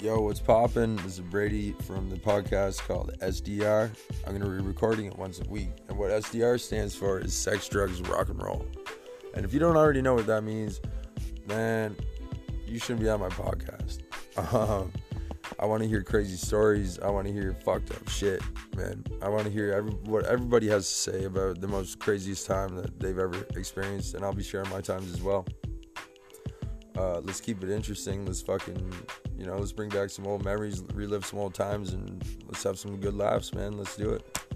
Yo, what's poppin'? This is Brady from the podcast called SDR. I'm gonna be recording it once a week. And what SDR stands for is sex, drugs, rock and roll. And if you don't already know what that means, man, you shouldn't be on my podcast. Um, I want to hear crazy stories. I want to hear fucked up shit, man. I want to hear every, what everybody has to say about the most craziest time that they've ever experienced, and I'll be sharing my times as well. Uh, let's keep it interesting. Let's fucking, you know, let's bring back some old memories, relive some old times, and let's have some good laughs, man. Let's do it.